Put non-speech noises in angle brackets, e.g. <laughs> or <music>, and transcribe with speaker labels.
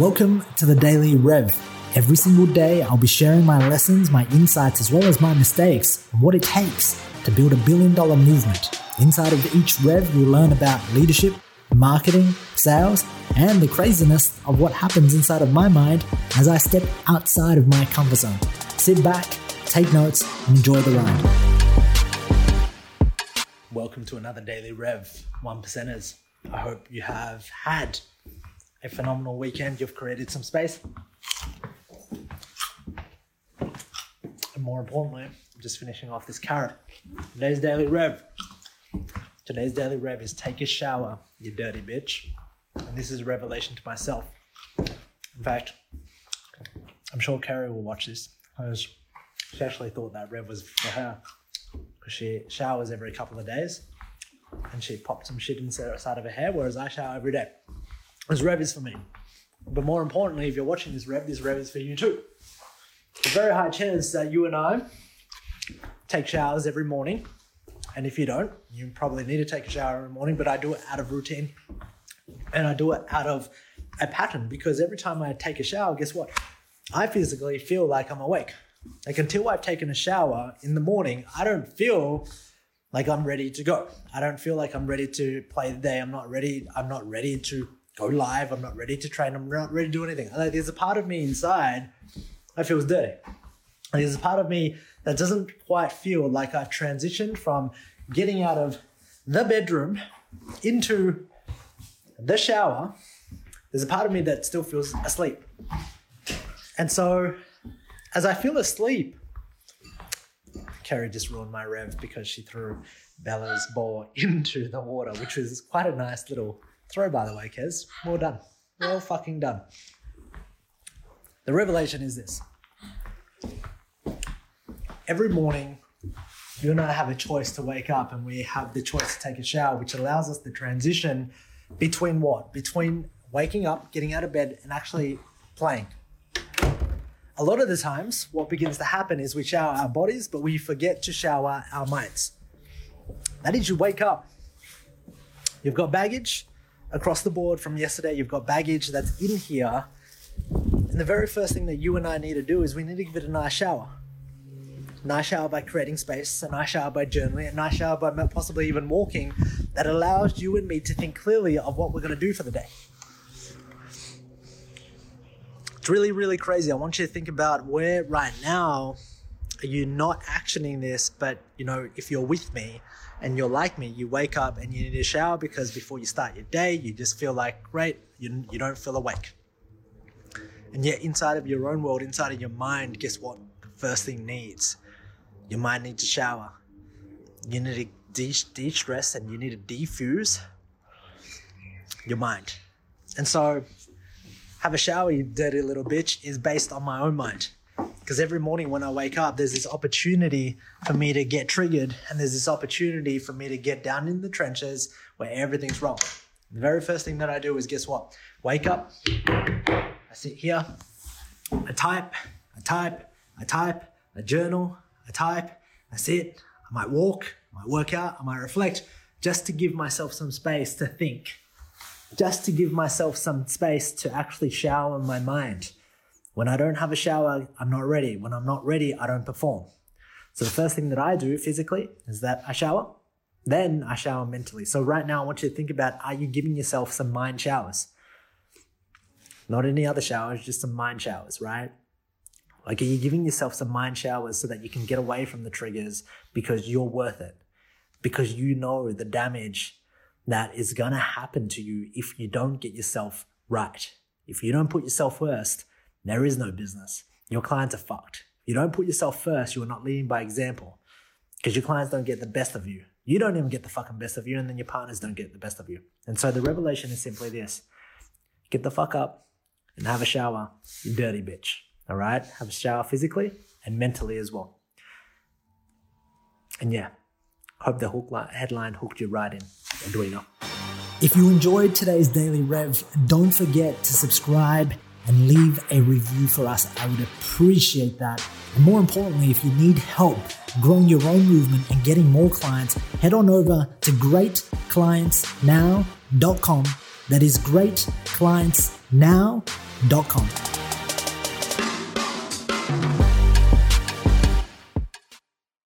Speaker 1: Welcome to the Daily Rev. Every single day, I'll be sharing my lessons, my insights, as well as my mistakes, and what it takes to build a billion dollar movement. Inside of each Rev, you'll learn about leadership, marketing, sales, and the craziness of what happens inside of my mind as I step outside of my comfort zone. Sit back, take notes, and enjoy the ride. Welcome to another Daily Rev, One Percenters. I hope you have had a phenomenal weekend. You've created some space. And more importantly, I'm just finishing off this carrot. Today's Daily Rev. Today's Daily Rev is take a shower, you dirty bitch. And this is a revelation to myself. In fact, I'm sure Carrie will watch this she actually thought that Rev was for her because she showers every couple of days and she popped some shit inside of her hair, whereas I shower every day. This Rev is for me. But more importantly, if you're watching this Rev, this Rev is for you too. a very high chance that you and I take showers every morning. And if you don't, you probably need to take a shower every morning, but I do it out of routine. And I do it out of a pattern because every time I take a shower, guess what? I physically feel like I'm awake. Like until I've taken a shower in the morning, I don't feel like I'm ready to go. I don't feel like I'm ready to play the day. I'm not ready. I'm not ready to go live. I'm not ready to train. I'm not ready to do anything. Like there's a part of me inside that feels dirty. There's a part of me that doesn't quite feel like I've transitioned from getting out of the bedroom into the shower. There's a part of me that still feels asleep. And so as I feel asleep, Carrie just ruined my rev because she threw Bella's ball <laughs> into the water, which was quite a nice little throw, by the way, Kez. Well done. Well fucking done. The revelation is this every morning, you and I have a choice to wake up and we have the choice to take a shower, which allows us to transition between what? Between waking up, getting out of bed, and actually playing. A lot of the times, what begins to happen is we shower our bodies, but we forget to shower our minds. That is, you wake up, you've got baggage across the board from yesterday, you've got baggage that's in here. And the very first thing that you and I need to do is we need to give it a nice shower. Nice shower by creating space, a nice shower by journaling, a nice shower by possibly even walking that allows you and me to think clearly of what we're going to do for the day. It's really, really crazy. I want you to think about where right now are you not actioning this, but you know, if you're with me and you're like me, you wake up and you need a shower because before you start your day, you just feel like, great, you, you don't feel awake. And yet, inside of your own world, inside of your mind, guess what? First thing needs your mind needs a shower. You need to de stress and you need to defuse your mind. And so, have a shower, you dirty little bitch, is based on my own mind. Because every morning when I wake up, there's this opportunity for me to get triggered, and there's this opportunity for me to get down in the trenches where everything's wrong. The very first thing that I do is guess what? Wake up, I sit here, I type, I type, I type, I journal, I type, I sit, I might walk, I might work out, I might reflect, just to give myself some space to think, just to give myself some space to actually shower my mind. When I don't have a shower, I'm not ready. When I'm not ready, I don't perform. So the first thing that I do physically is that I shower, then I shower mentally. So right now, I want you to think about are you giving yourself some mind showers? Not any other showers, just some mind showers, right? Like, are you giving yourself some mind showers so that you can get away from the triggers because you're worth it? Because you know the damage that is going to happen to you if you don't get yourself right. If you don't put yourself first, there is no business. Your clients are fucked. You don't put yourself first, you are not leading by example because your clients don't get the best of you. You don't even get the fucking best of you, and then your partners don't get the best of you. And so the revelation is simply this get the fuck up and have a shower, you dirty bitch. All right. Have a shower physically and mentally as well. And yeah, hope the hook headline hooked you right in, Arduino. If you enjoyed today's Daily Rev, don't forget to subscribe and leave a review for us. I would appreciate that. And more importantly, if you need help growing your own movement and getting more clients, head on over to greatclientsnow.com. That is greatclientsnow.com.